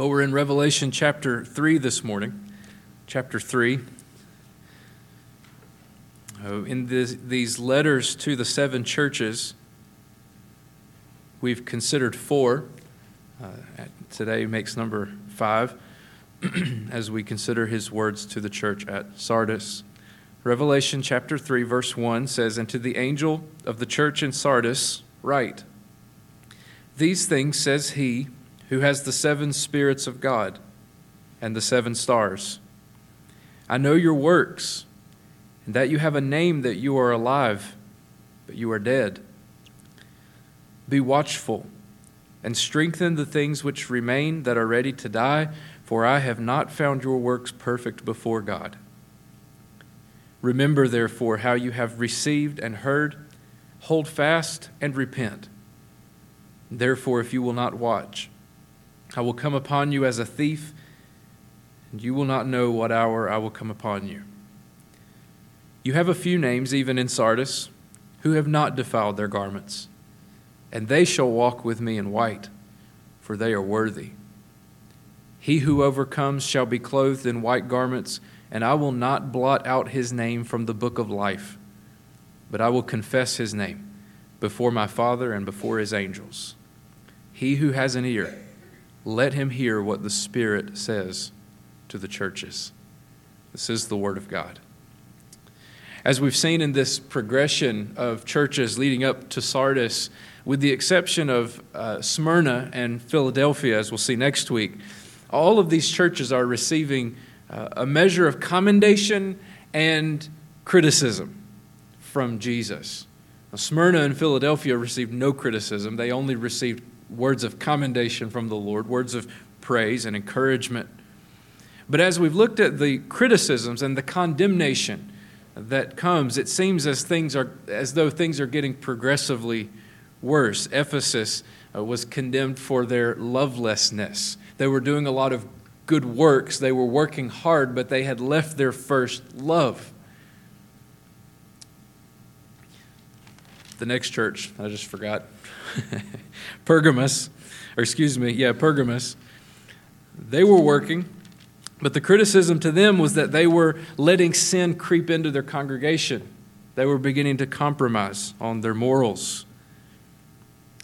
Well, we're in Revelation chapter 3 this morning. Chapter 3. Uh, in this, these letters to the seven churches, we've considered four. Uh, today makes number five as we consider his words to the church at Sardis. Revelation chapter 3, verse 1 says, And to the angel of the church in Sardis, write, These things says he who has the seven spirits of God and the seven stars. I know your works, and that you have a name that you are alive, but you are dead. Be watchful and strengthen the things which remain that are ready to die, for I have not found your works perfect before God. Remember, therefore, how you have received and heard, hold fast and repent. Therefore, if you will not watch, I will come upon you as a thief, and you will not know what hour I will come upon you. You have a few names, even in Sardis, who have not defiled their garments, and they shall walk with me in white, for they are worthy. He who overcomes shall be clothed in white garments, and I will not blot out his name from the book of life, but I will confess his name before my Father and before his angels. He who has an ear, let him hear what the Spirit says to the churches. This is the Word of God. As we've seen in this progression of churches leading up to Sardis, with the exception of uh, Smyrna and Philadelphia, as we'll see next week, all of these churches are receiving uh, a measure of commendation and criticism from Jesus. Now, Smyrna and Philadelphia received no criticism, they only received words of commendation from the Lord, words of praise and encouragement. But as we've looked at the criticisms and the condemnation that comes, it seems as things are as though things are getting progressively worse. Ephesus uh, was condemned for their lovelessness. They were doing a lot of good works. They were working hard, but they had left their first love. The next church, I just forgot. Pergamus, or excuse me, yeah, Pergamus, they were working, but the criticism to them was that they were letting sin creep into their congregation. They were beginning to compromise on their morals.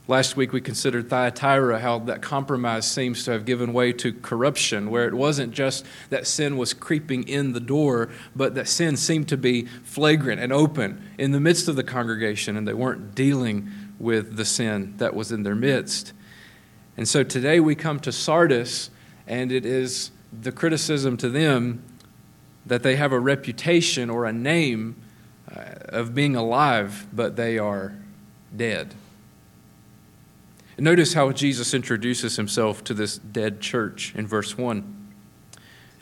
Last week we considered Thyatira, how that compromise seems to have given way to corruption, where it wasn't just that sin was creeping in the door, but that sin seemed to be flagrant and open in the midst of the congregation, and they weren't dealing with the sin that was in their midst. And so today we come to Sardis, and it is the criticism to them that they have a reputation or a name uh, of being alive, but they are dead. Notice how Jesus introduces himself to this dead church in verse 1.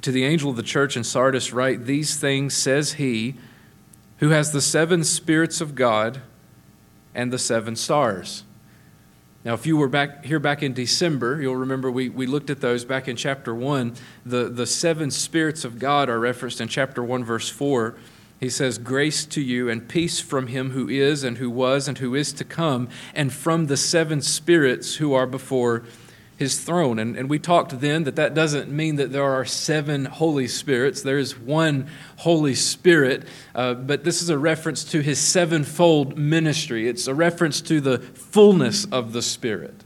To the angel of the church in Sardis, write, These things says he who has the seven spirits of God and the seven stars. Now, if you were back here back in December, you'll remember we, we looked at those back in chapter 1. The, the seven spirits of God are referenced in chapter 1, verse 4. He says, Grace to you and peace from him who is and who was and who is to come, and from the seven spirits who are before his throne. And, and we talked then that that doesn't mean that there are seven Holy Spirits. There is one Holy Spirit, uh, but this is a reference to his sevenfold ministry. It's a reference to the fullness of the Spirit.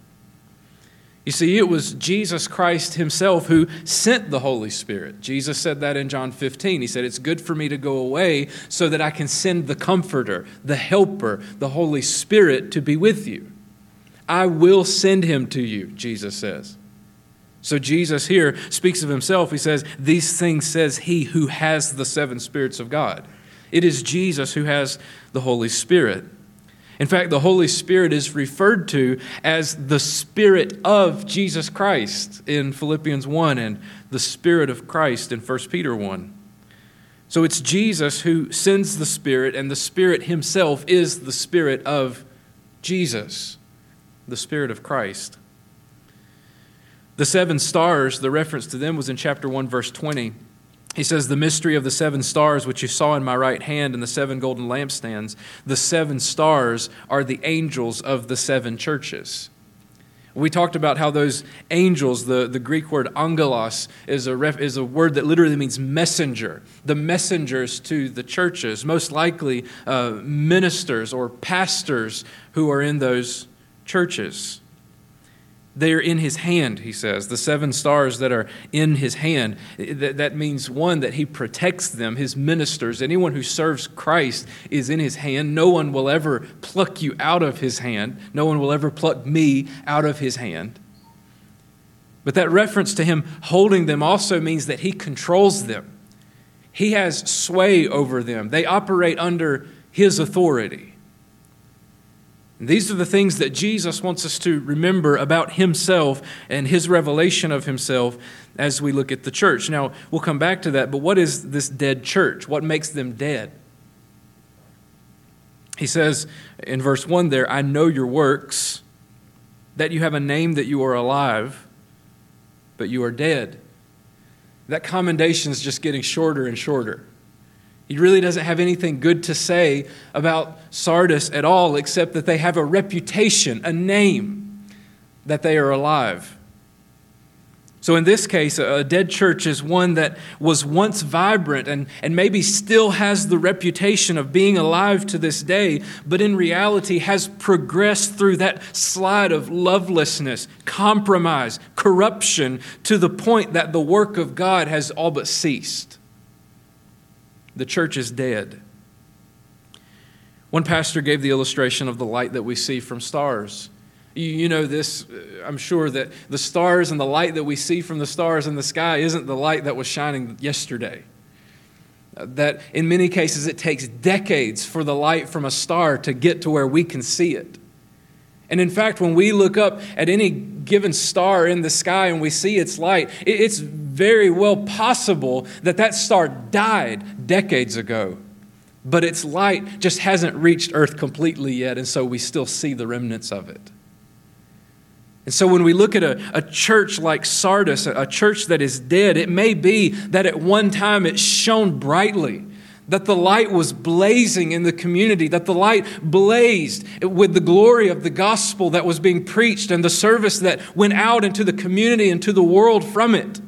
You see, it was Jesus Christ himself who sent the Holy Spirit. Jesus said that in John 15. He said, It's good for me to go away so that I can send the Comforter, the Helper, the Holy Spirit to be with you. I will send him to you, Jesus says. So Jesus here speaks of himself. He says, These things says he who has the seven spirits of God. It is Jesus who has the Holy Spirit. In fact, the Holy Spirit is referred to as the Spirit of Jesus Christ in Philippians 1 and the Spirit of Christ in 1 Peter 1. So it's Jesus who sends the Spirit, and the Spirit himself is the Spirit of Jesus the Spirit of Christ. The seven stars, the reference to them was in chapter 1, verse 20. He says, The mystery of the seven stars, which you saw in my right hand, and the seven golden lampstands, the seven stars are the angels of the seven churches. We talked about how those angels, the, the Greek word angelos, is a, ref, is a word that literally means messenger. The messengers to the churches, most likely uh, ministers or pastors who are in those churches. They are in his hand, he says. The seven stars that are in his hand. That means, one, that he protects them, his ministers. Anyone who serves Christ is in his hand. No one will ever pluck you out of his hand. No one will ever pluck me out of his hand. But that reference to him holding them also means that he controls them. He has sway over them. They operate under his authority. These are the things that Jesus wants us to remember about himself and his revelation of himself as we look at the church. Now, we'll come back to that, but what is this dead church? What makes them dead? He says in verse 1 there, I know your works, that you have a name that you are alive, but you are dead. That commendation is just getting shorter and shorter. He really doesn't have anything good to say about Sardis at all, except that they have a reputation, a name, that they are alive. So, in this case, a dead church is one that was once vibrant and, and maybe still has the reputation of being alive to this day, but in reality has progressed through that slide of lovelessness, compromise, corruption, to the point that the work of God has all but ceased the church is dead. One pastor gave the illustration of the light that we see from stars. You, know this, uh, I'm sure that the stars and the light that we see from the stars in the sky isn't the light that was shining yesterday. Uh, that in many cases it takes decades for the light from a star to get to where we can see it. And in fact, when we look up at any given star in the sky and we see its light, it's very well possible that that star died decades ago. But its light just hasn't reached Earth completely yet, and so we still see the remnants of it. And so when we look at a, a church like Sardis, a church that is dead, it may be that at one time it shone brightly that the light was blazing in the community, that the light blazed with the glory of the gospel that was being preached and the service that went out into the community and to the world from it.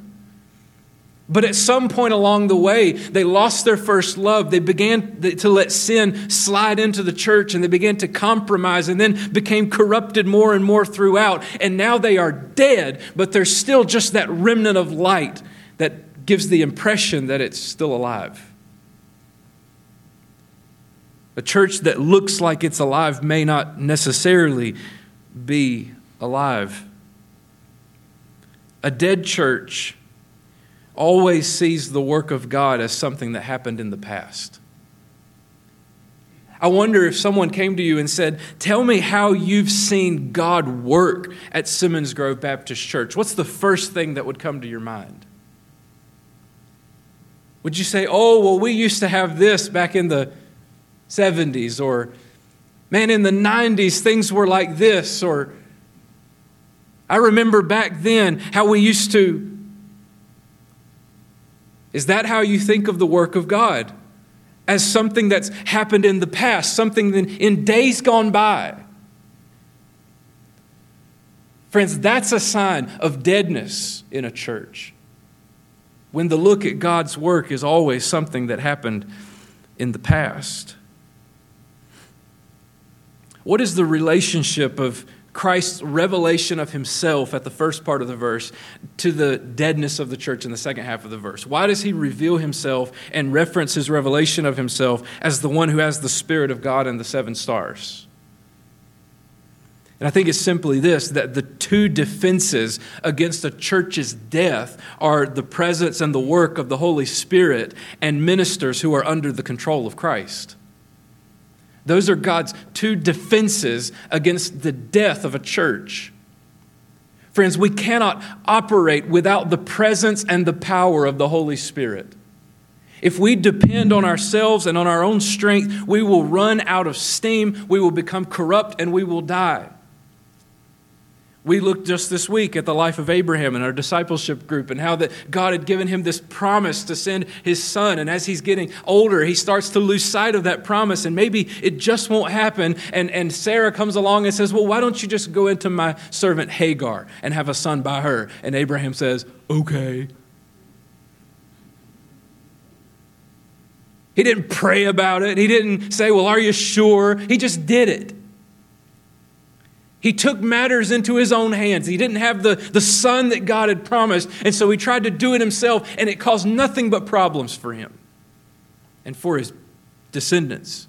But at some point along the way, they lost their first love. They began to let sin slide into the church and they began to compromise and then became corrupted more and more throughout. And now they are dead, but there's still just that remnant of light that gives the impression that it's still alive. A church that looks like it's alive may not necessarily be alive. A dead church always sees the work of God as something that happened in the past. I wonder if someone came to you and said, Tell me how you've seen God work at Simmons Grove Baptist Church. What's the first thing that would come to your mind? Would you say, Oh, well, we used to have this back in the 70s, or man, in the 90s, things were like this, or I remember back then how we used to. Is that how you think of the work of God? As something that's happened in the past, something in days gone by. Friends, that's a sign of deadness in a church. When the look at God's work is always something that happened in the past. What is the relationship of Christ's revelation of himself at the first part of the verse to the deadness of the church in the second half of the verse? Why does he reveal himself and reference his revelation of himself as the one who has the Spirit of God and the seven stars? And I think it's simply this that the two defenses against a church's death are the presence and the work of the Holy Spirit and ministers who are under the control of Christ. Those are God's two defenses against the death of a church. Friends, we cannot operate without the presence and the power of the Holy Spirit. If we depend on ourselves and on our own strength, we will run out of steam, we will become corrupt, and we will die. We looked just this week at the life of Abraham in our discipleship group and how that God had given him this promise to send his son. And as he's getting older, he starts to lose sight of that promise. And maybe it just won't happen. And, and Sarah comes along and says, Well, why don't you just go into my servant Hagar and have a son by her? And Abraham says, Okay. He didn't pray about it. He didn't say, Well, are you sure? He just did it. He took matters into his own hands. He didn't have the, the son that God had promised, and so he tried to do it himself, and it caused nothing but problems for him and for his descendants.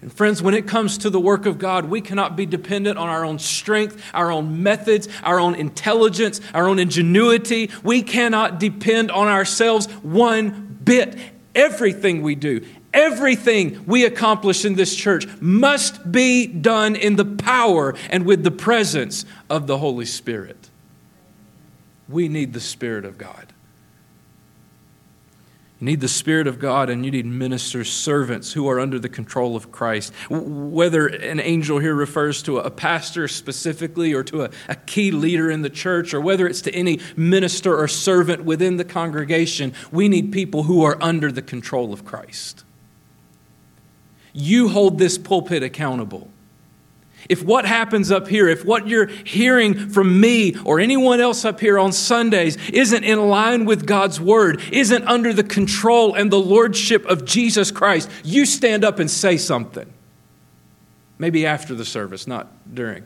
And friends, when it comes to the work of God, we cannot be dependent on our own strength, our own methods, our own intelligence, our own ingenuity. We cannot depend on ourselves one bit. Everything we do, Everything we accomplish in this church must be done in the power and with the presence of the Holy Spirit. We need the Spirit of God. You need the Spirit of God and you need ministers, servants who are under the control of Christ. Whether an angel here refers to a pastor specifically or to a, a, key leader in the church, or whether it's to any minister or servant within the congregation, we need people who are under the control of Christ. You hold this pulpit accountable. If what happens up here, if what you're hearing from me or anyone else up here on Sundays isn't in line with God's word, isn't under the control and the lordship of Jesus Christ, you stand up and say something. Maybe after the service, not during.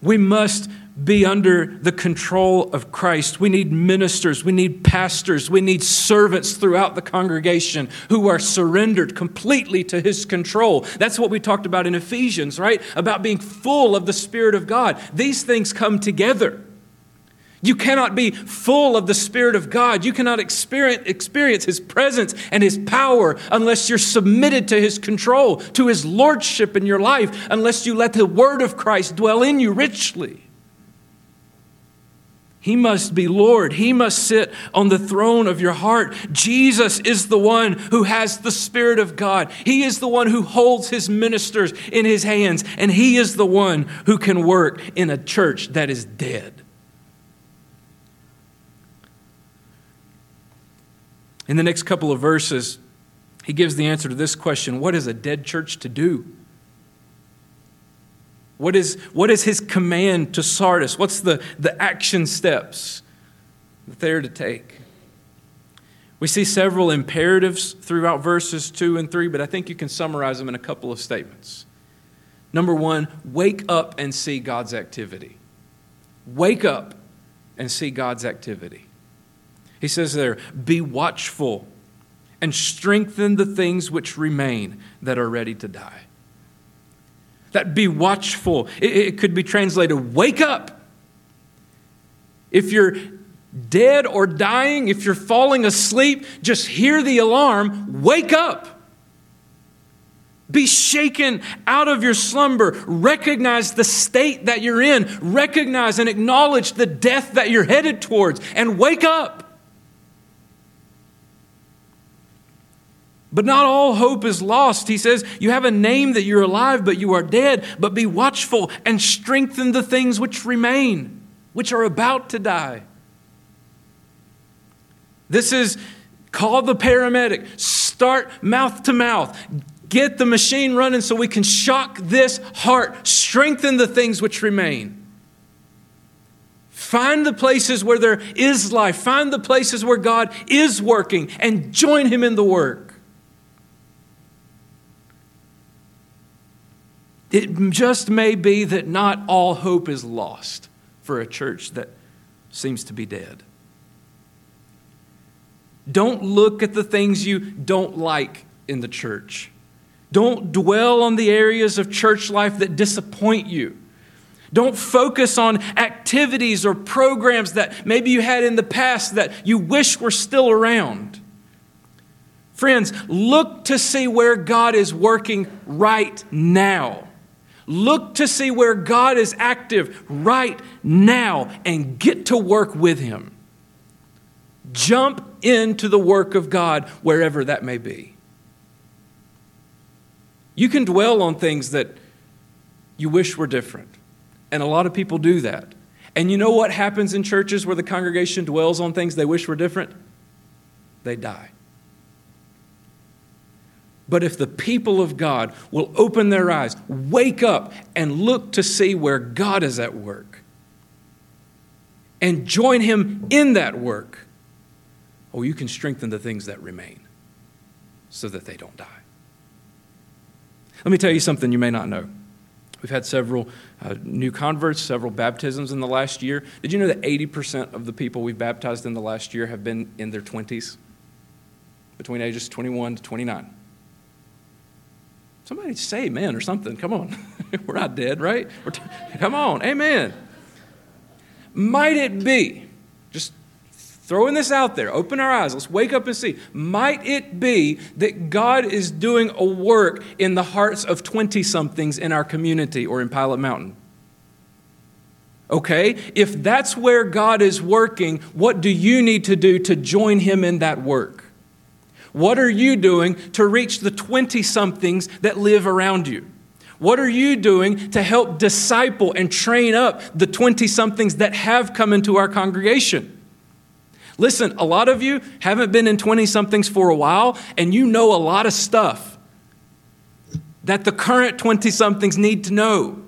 We must be under the control of Christ. We need ministers, we need pastors, we need servants throughout the congregation who are surrendered completely to his control. That's what we talked about in Ephesians, right? About being full of the Spirit of God. These things come together. You cannot be full of the Spirit of God. You cannot experience, experience His presence and His power unless you're submitted to His control, to His lordship in your life, unless you let the Word of Christ dwell in you richly. He must be Lord. He must sit on the throne of your heart. Jesus is the one who has the Spirit of God. He is the one who holds his ministers in his hands, and he is the one who can work in a church that is dead. In the next couple of verses, he gives the answer to this question What is a dead church to do? What is, what is his command to Sardis? What's the, the action steps that they're to take? We see several imperatives throughout verses 2 and 3, but I think you can summarize them in a couple of statements. Number one, wake up and see God's activity. Wake up and see God's activity. He says there, be watchful and strengthen the things which remain that are ready to die. That be watchful. It, it could be translated wake up. If you're dead or dying, if you're falling asleep, just hear the alarm, wake up. Be shaken out of your slumber. Recognize the state that you're in. Recognize and acknowledge the death that you're headed towards, and wake up. But not all hope is lost. He says, You have a name that you're alive, but you are dead. But be watchful and strengthen the things which remain, which are about to die. This is call the paramedic, start mouth to mouth, get the machine running so we can shock this heart, strengthen the things which remain. Find the places where there is life, find the places where God is working, and join Him in the work. It just may be that not all hope is lost for a church that seems to be dead. Don't look at the things you don't like in the church. Don't dwell on the areas of church life that disappoint you. Don't focus on activities or programs that maybe you had in the past that you wish were still around. Friends, look to see where God is working right now. Look to see where God is active right now and get to work with Him. Jump into the work of God wherever that may be. You can dwell on things that you wish were different. And a lot of people do that. And you know what happens in churches where the congregation dwells on things they wish were different? They die. But if the people of God will open their eyes, wake up, and look to see where God is at work, and join Him in that work, oh, you can strengthen the things that remain so that they don't die. Let me tell you something you may not know. We've had several uh, new converts, several baptisms in the last year. Did you know that 80% of the people we've baptized in the last year have been in their 20s? Between ages 21 to 29. Somebody say amen or something. Come on. We're not dead, right? T- come on. Amen. Might it be, just throwing this out there, open our eyes, let's wake up and see. Might it be that God is doing a work in the hearts of 20 somethings in our community or in Pilot Mountain? Okay, if that's where God is working, what do you need to do to join Him in that work? What are you doing to reach the 20 somethings that live around you? What are you doing to help disciple and train up the 20 somethings that have come into our congregation? Listen, a lot of you haven't been in 20 somethings for a while, and you know a lot of stuff that the current 20 somethings need to know.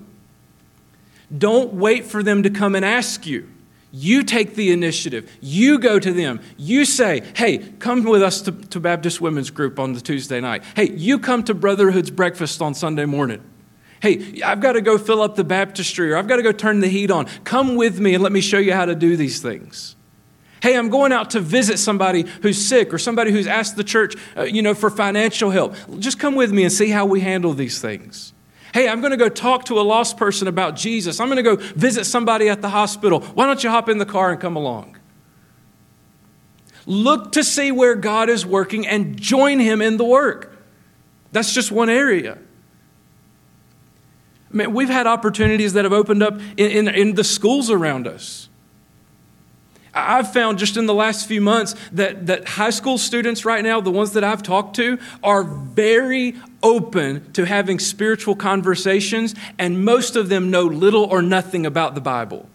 Don't wait for them to come and ask you. You take the initiative. You go to them. You say, hey, come with us to, to Baptist Women's Group on the Tuesday night. Hey, you come to Brotherhood's breakfast on Sunday morning. Hey, I've got to go fill up the baptistry or I've got to go turn the heat on. Come with me and let me show you how to do these things. Hey, I'm going out to visit somebody who's sick or somebody who's asked the church, uh, you know, for financial help. Just come with me and see how we handle these things. Hey, I'm going to go talk to a lost person about Jesus. I'm going to go visit somebody at the hospital. Why don't you hop in the car and come along? Look to see where God is working and join Him in the work. That's just one area. I mean, we've had opportunities that have opened up in, in, in the schools around us. I've found just in the last few months that, that high school students right now, the ones that I've talked to, are very open to having spiritual conversations, and most of them know little or nothing about the Bible.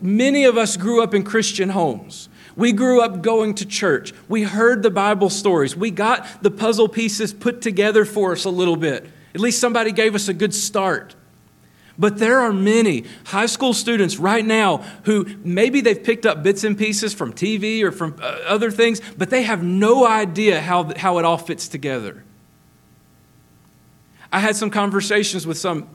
Many of us grew up in Christian homes. We grew up going to church. We heard the Bible stories. We got the puzzle pieces put together for us a little bit. At least somebody gave us a good start. But there are many high school students right now who maybe they've picked up bits and pieces from TV or from uh, other things, but they have no idea how, how it all fits together. I had some conversations with some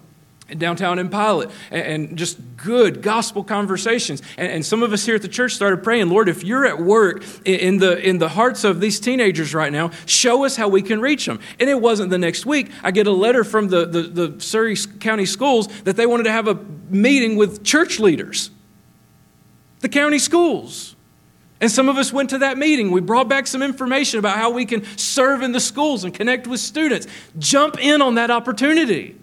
downtown in Pilot, and, just good gospel conversations. And, some of us here at the church started praying, Lord, if you're at work in the, in the hearts of these teenagers right now, show us how we can reach them. And it wasn't the next week. I get a letter from the, the, the Surry County Schools that they wanted to have a meeting with church leaders, the county schools. And some of us went to that meeting. We brought back some information about how we can serve in the schools and connect with students. Jump in on that opportunity.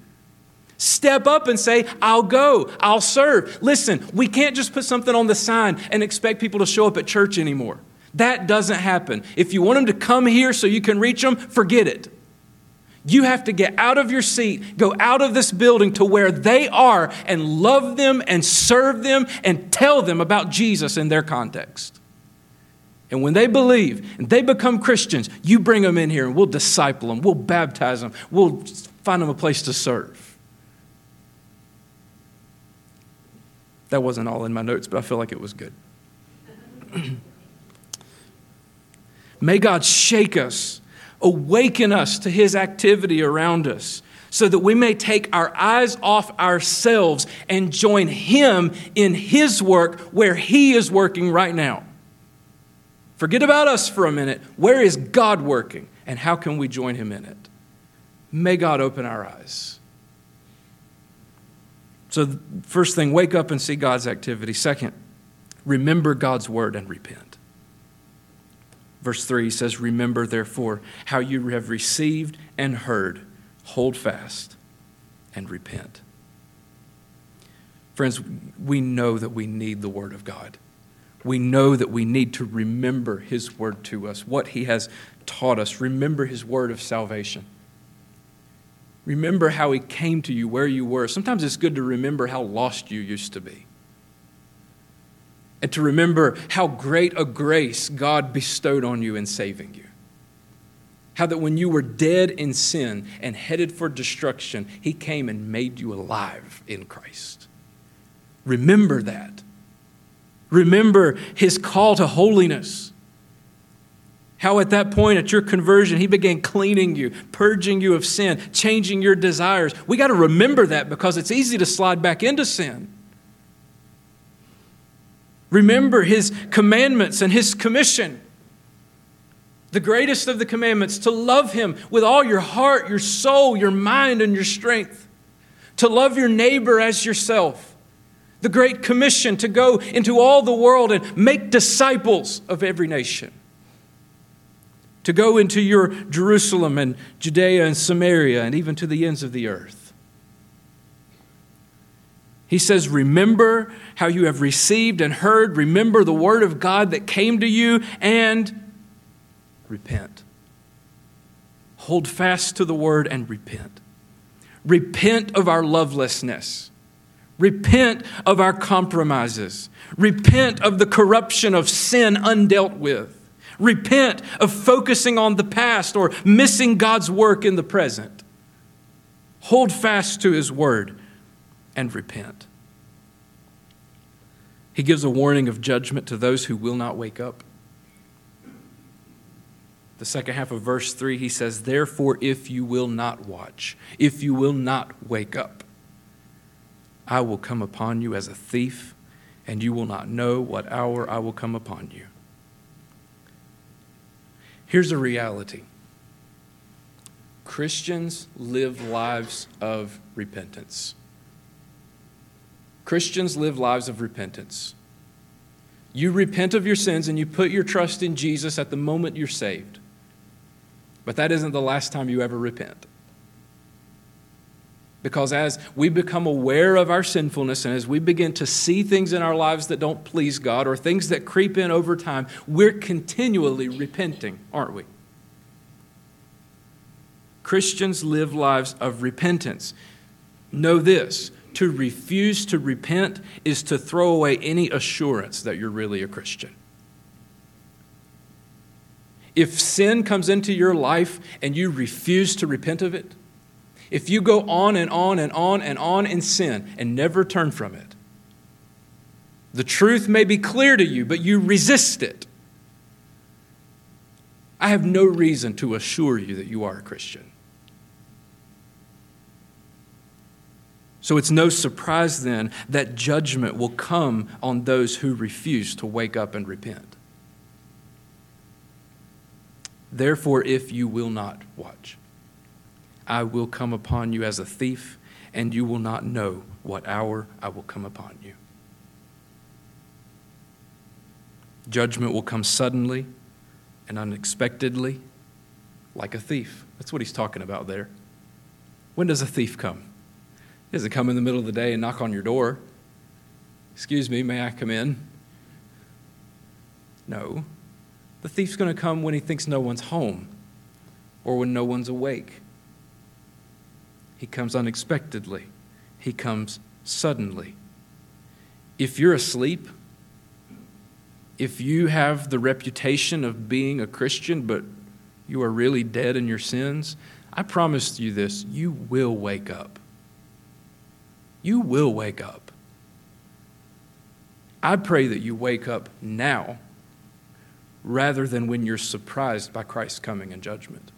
Step up and say, I'll go, I'll serve. Listen, we can't just put something on the sign and expect people to show up at church anymore. That doesn't happen. If you want them to come here so you can reach them, forget it. You have to get out of your seat, go out of this building to where they are and love them and serve them and tell them about Jesus in their context. And when they believe and they become Christians, you bring them in here and we'll disciple them, we'll baptize them, we'll find them a place to serve. That wasn't all in my notes, but I feel like it was good. May God shake us, awaken us to His activity around us, so that we may take our eyes off ourselves and join Him in His work where He is working right now. Forget about us for a minute. Where is God working, and how can we join Him in it? May God open our eyes. So, first thing, wake up and see God's activity. Second, remember God's word and repent. Verse 3 says, Remember, therefore, how you have received and heard, hold fast and repent. Friends, we know that we need the word of God. We know that we need to remember his word to us, what he has taught us, remember his word of salvation. Remember how he came to you, where you were. Sometimes it's good to remember how lost you used to be. And to remember how great a grace God bestowed on you in saving you. How that when you were dead in sin and headed for destruction, he came and made you alive in Christ. Remember that. Remember his call to holiness. How at that point, at your conversion, he began cleaning you, purging you of sin, changing your desires. We got to remember that because it's easy to slide back into sin. Remember his commandments and his commission. The greatest of the commandments to love him with all your heart, your soul, your mind, and your strength. To love your neighbor as yourself. The great commission to go into all the world and make disciples of every nation to go into your Jerusalem and Judea and Samaria and even to the ends of the earth. He says, Remember how you have received and heard. Remember the word of God that came to you and repent. Hold fast to the word and repent. Repent of our lovelessness. Repent of our compromises. Repent of the corruption of sin undealt with. Repent of focusing on the past or missing God's work in the present. Hold fast to His word and repent. He gives a warning of judgment to those who will not wake up. The second half of verse 3, he says, Therefore, if you will not watch, if you will not wake up, I will come upon you as a thief, and you will not know what hour I will come upon you. Here's a reality Christians live lives of repentance. Christians live lives of repentance. You repent of your sins and you put your trust in Jesus at the moment you're saved. But that isn't the last time you ever repent. Because as we become aware of our sinfulness and as we begin to see things in our lives that don't please God or things that creep in over time, we're continually repenting, aren't we? Christians live lives of repentance. Know this to refuse to repent is to throw away any assurance that you're really a Christian. If sin comes into your life and you refuse to repent of it, if you go on and on and on and on in sin and never turn from it, the truth may be clear to you, but you resist it. I have no reason to assure you that you are a Christian. So it's no surprise then that judgment will come on those who refuse to wake up and repent. Therefore, if you will not watch, I will come upon you as a thief, and you will not know what hour I will come upon you. Judgment will come suddenly and unexpectedly, like a thief. That's what he's talking about there. When does a thief come? He doesn't come in the middle of the day and knock on your door. Excuse me, may I come in? No. The thief's going to come when he thinks no one's home or when no one's awake. He comes unexpectedly, He comes suddenly. If you're asleep, if you have the reputation of being a Christian, but you are really dead in your sins, I promise you this you will wake up. You will wake up. I pray that you wake up now rather than when you're surprised by Christ's coming in judgment.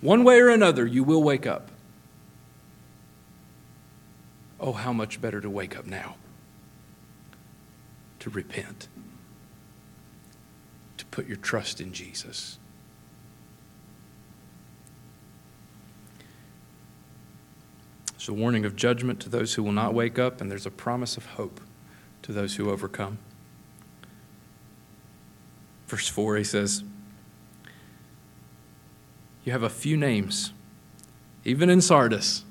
One way or another, you will wake up. Oh, how much better to wake up now. To repent. To put your trust in Jesus. There's a warning of judgment to those who will not wake up, and there's a promise of hope to those who overcome. Verse 4, he says, you have a few names, even in Sardis,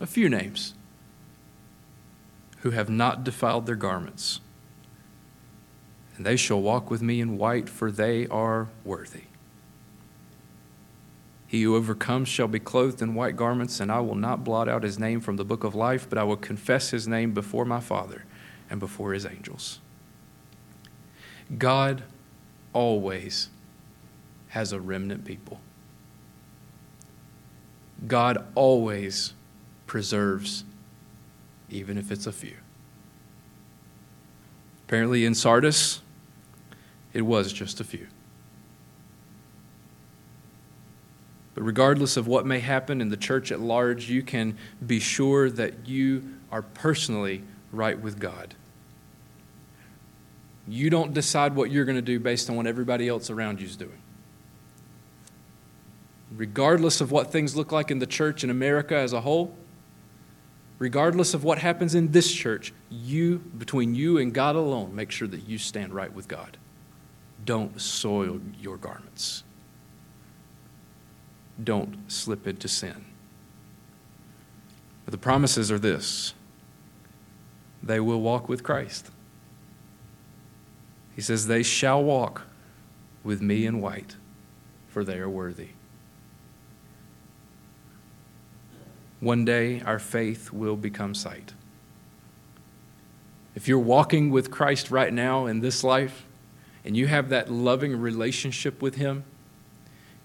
a few names, who have not defiled their garments. and they shall walk with me in white, for they are worthy. He who overcomes shall be clothed in white garments, and I will not blot out his name from the book of life, but I will confess his name before my Father and before his angels. God always has a remnant people. God always preserves, even if it's a few. Apparently, in Sardis, it was just a few. But regardless of what may happen in the church at large, you can be sure that you are personally right with God. You don't decide what you're going to do based on what everybody else around you is doing. Regardless of what things look like in the church in America as a whole, regardless of what happens in this church, you, between you and God alone, make sure that you stand right with God. Don't soil your garments. Don't slip into sin. But the promises are this they will walk with Christ. He says, They shall walk with me in white, for they are worthy. One day our faith will become sight. If you're walking with Christ right now in this life, and you have that loving relationship with Him,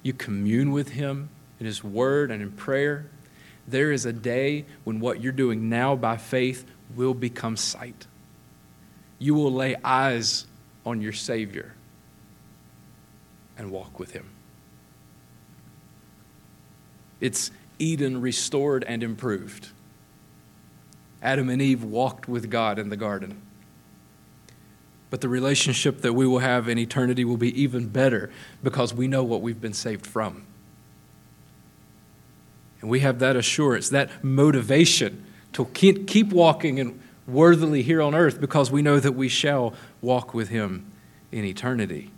you commune with Him in His Word and in prayer, there is a day when what you're doing now by faith will become sight. You will lay eyes on your Savior and walk with Him. It's Eden restored and improved. Adam and Eve walked with God in the garden. But the relationship that we will have in eternity will be even better because we know what we've been saved from. And we have that assurance, that motivation to keep walking and worthily here on earth because we know that we shall walk with him in eternity.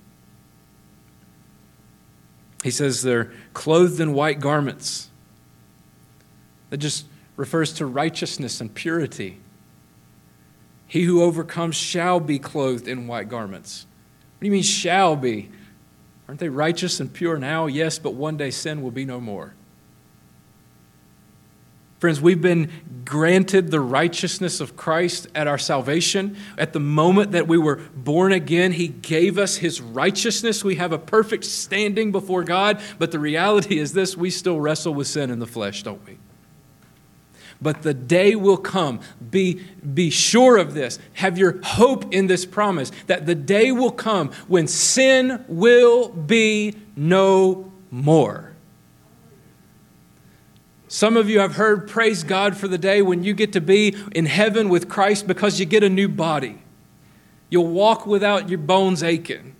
He says they're clothed in white garments. That just refers to righteousness and purity. He who overcomes shall be clothed in white garments. What do you mean, shall be? Aren't they righteous and pure now? Yes, but one day sin will be no more. Friends, we've been granted the righteousness of Christ at our salvation. At the moment that we were born again, He gave us His righteousness. We have a perfect standing before God. But the reality is this we still wrestle with sin in the flesh, don't we? But the day will come. Be, be sure of this. Have your hope in this promise that the day will come when sin will be no more. Some of you have heard praise God for the day when you get to be in heaven with Christ because you get a new body. You'll walk without your bones aching.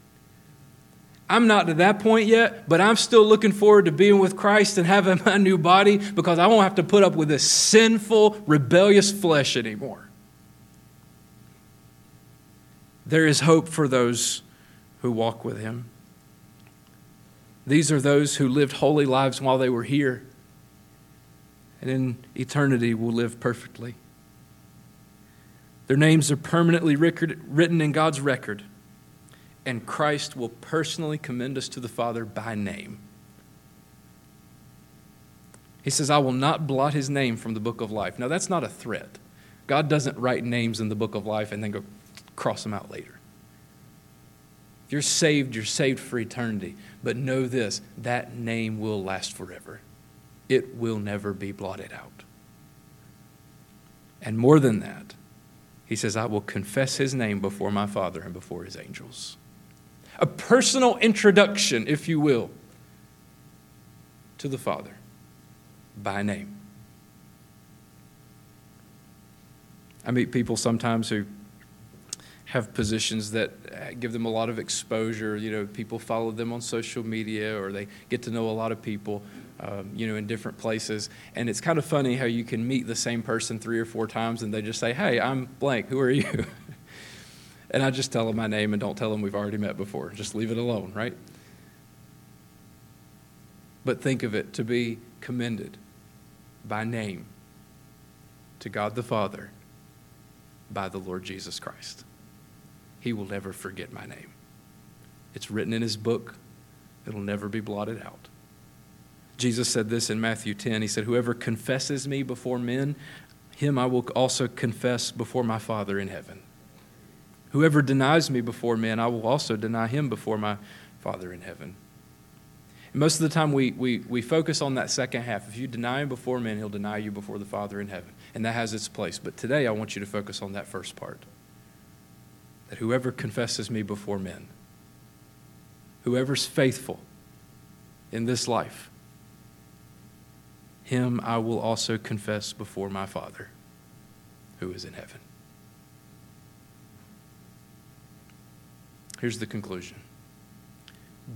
I'm not to that point yet, but I'm still looking forward to being with Christ and having my new body because I won't have to put up with this sinful, rebellious flesh anymore. There is hope for those who walk with Him. These are those who lived holy lives while they were here and in eternity will live perfectly. Their names are permanently written in God's record, and Christ will personally commend us to the Father by name. He says, I will not blot his name from the book of life. Now, that's not a threat. God doesn't write names in the book of life and then go cross them out later. If you're saved, you're saved for eternity. But know this that name will last forever it will never be blotted out. And more than that, he says, I will confess his name before my Father and before his angels. A personal introduction, if you will, to the Father by name. I meet people sometimes who have positions that give them a lot of exposure. You know, people follow them on social media or they get to know a lot of people um, you know, in different places. And it's kind of funny how you can meet the same person three or four times and they just say, Hey, I'm blank. Who are you? and I just tell them my name and don't tell them we've already met before. Just leave it alone, right? But think of it to be commended by name to God the Father by the Lord Jesus Christ. he will never forget my name. It's written in his book, it'll never be blotted out. Jesus said this in Matthew 10. He said, Whoever confesses me before men, him I will also confess before my Father in heaven. Whoever denies me before men, I will also deny him before my Father in heaven. And most of the time, we, we, we focus on that second half. If you deny him before men, he'll deny you before the Father in heaven. And that has its place. But today, I want you to focus on that first part that whoever confesses me before men, whoever's faithful in this life, him I will also confess before my Father who is in heaven. Here's the conclusion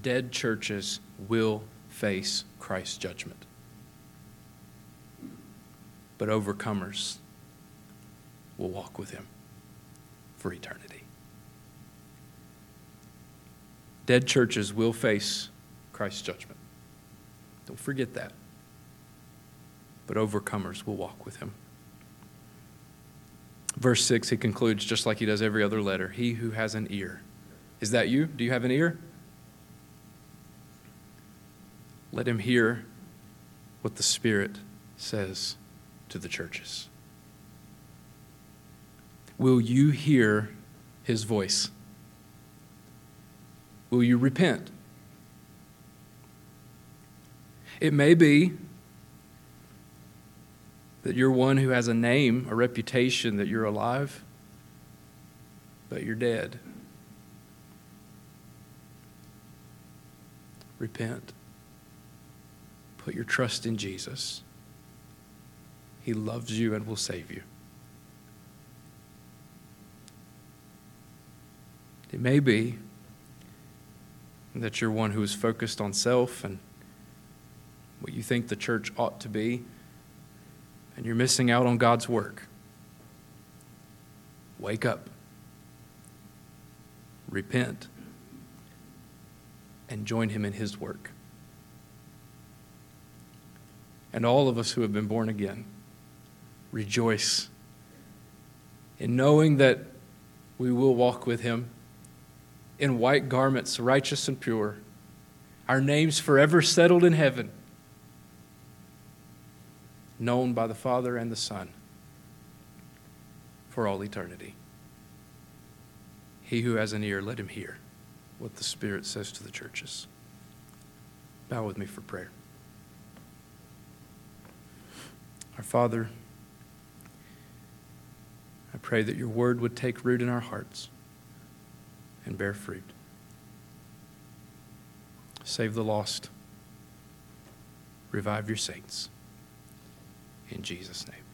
dead churches will face Christ's judgment, but overcomers will walk with him for eternity. Dead churches will face Christ's judgment. Don't forget that. But overcomers will walk with him. Verse 6, he concludes just like he does every other letter He who has an ear. Is that you? Do you have an ear? Let him hear what the Spirit says to the churches. Will you hear his voice? Will you repent? It may be that you're one who has a name, a reputation that you're alive, but you're dead. Repent. Put your trust in Jesus. He loves you and will save you. It may be that you're one who is focused on self and what you think the church ought to be, and you're missing out on God's work. Wake up, repent, and join Him in His work. And all of us who have been born again, rejoice in knowing that we will walk with Him in white garments, righteous and pure, our names forever settled in heaven, known by the Father and the Son for all eternity. He who has an ear, let him hear what the Spirit says to the churches. Bow with me for prayer. Our Father, I pray that your word would take root in our hearts and bear fruit. Save the lost. Revive your saints. In Jesus' name.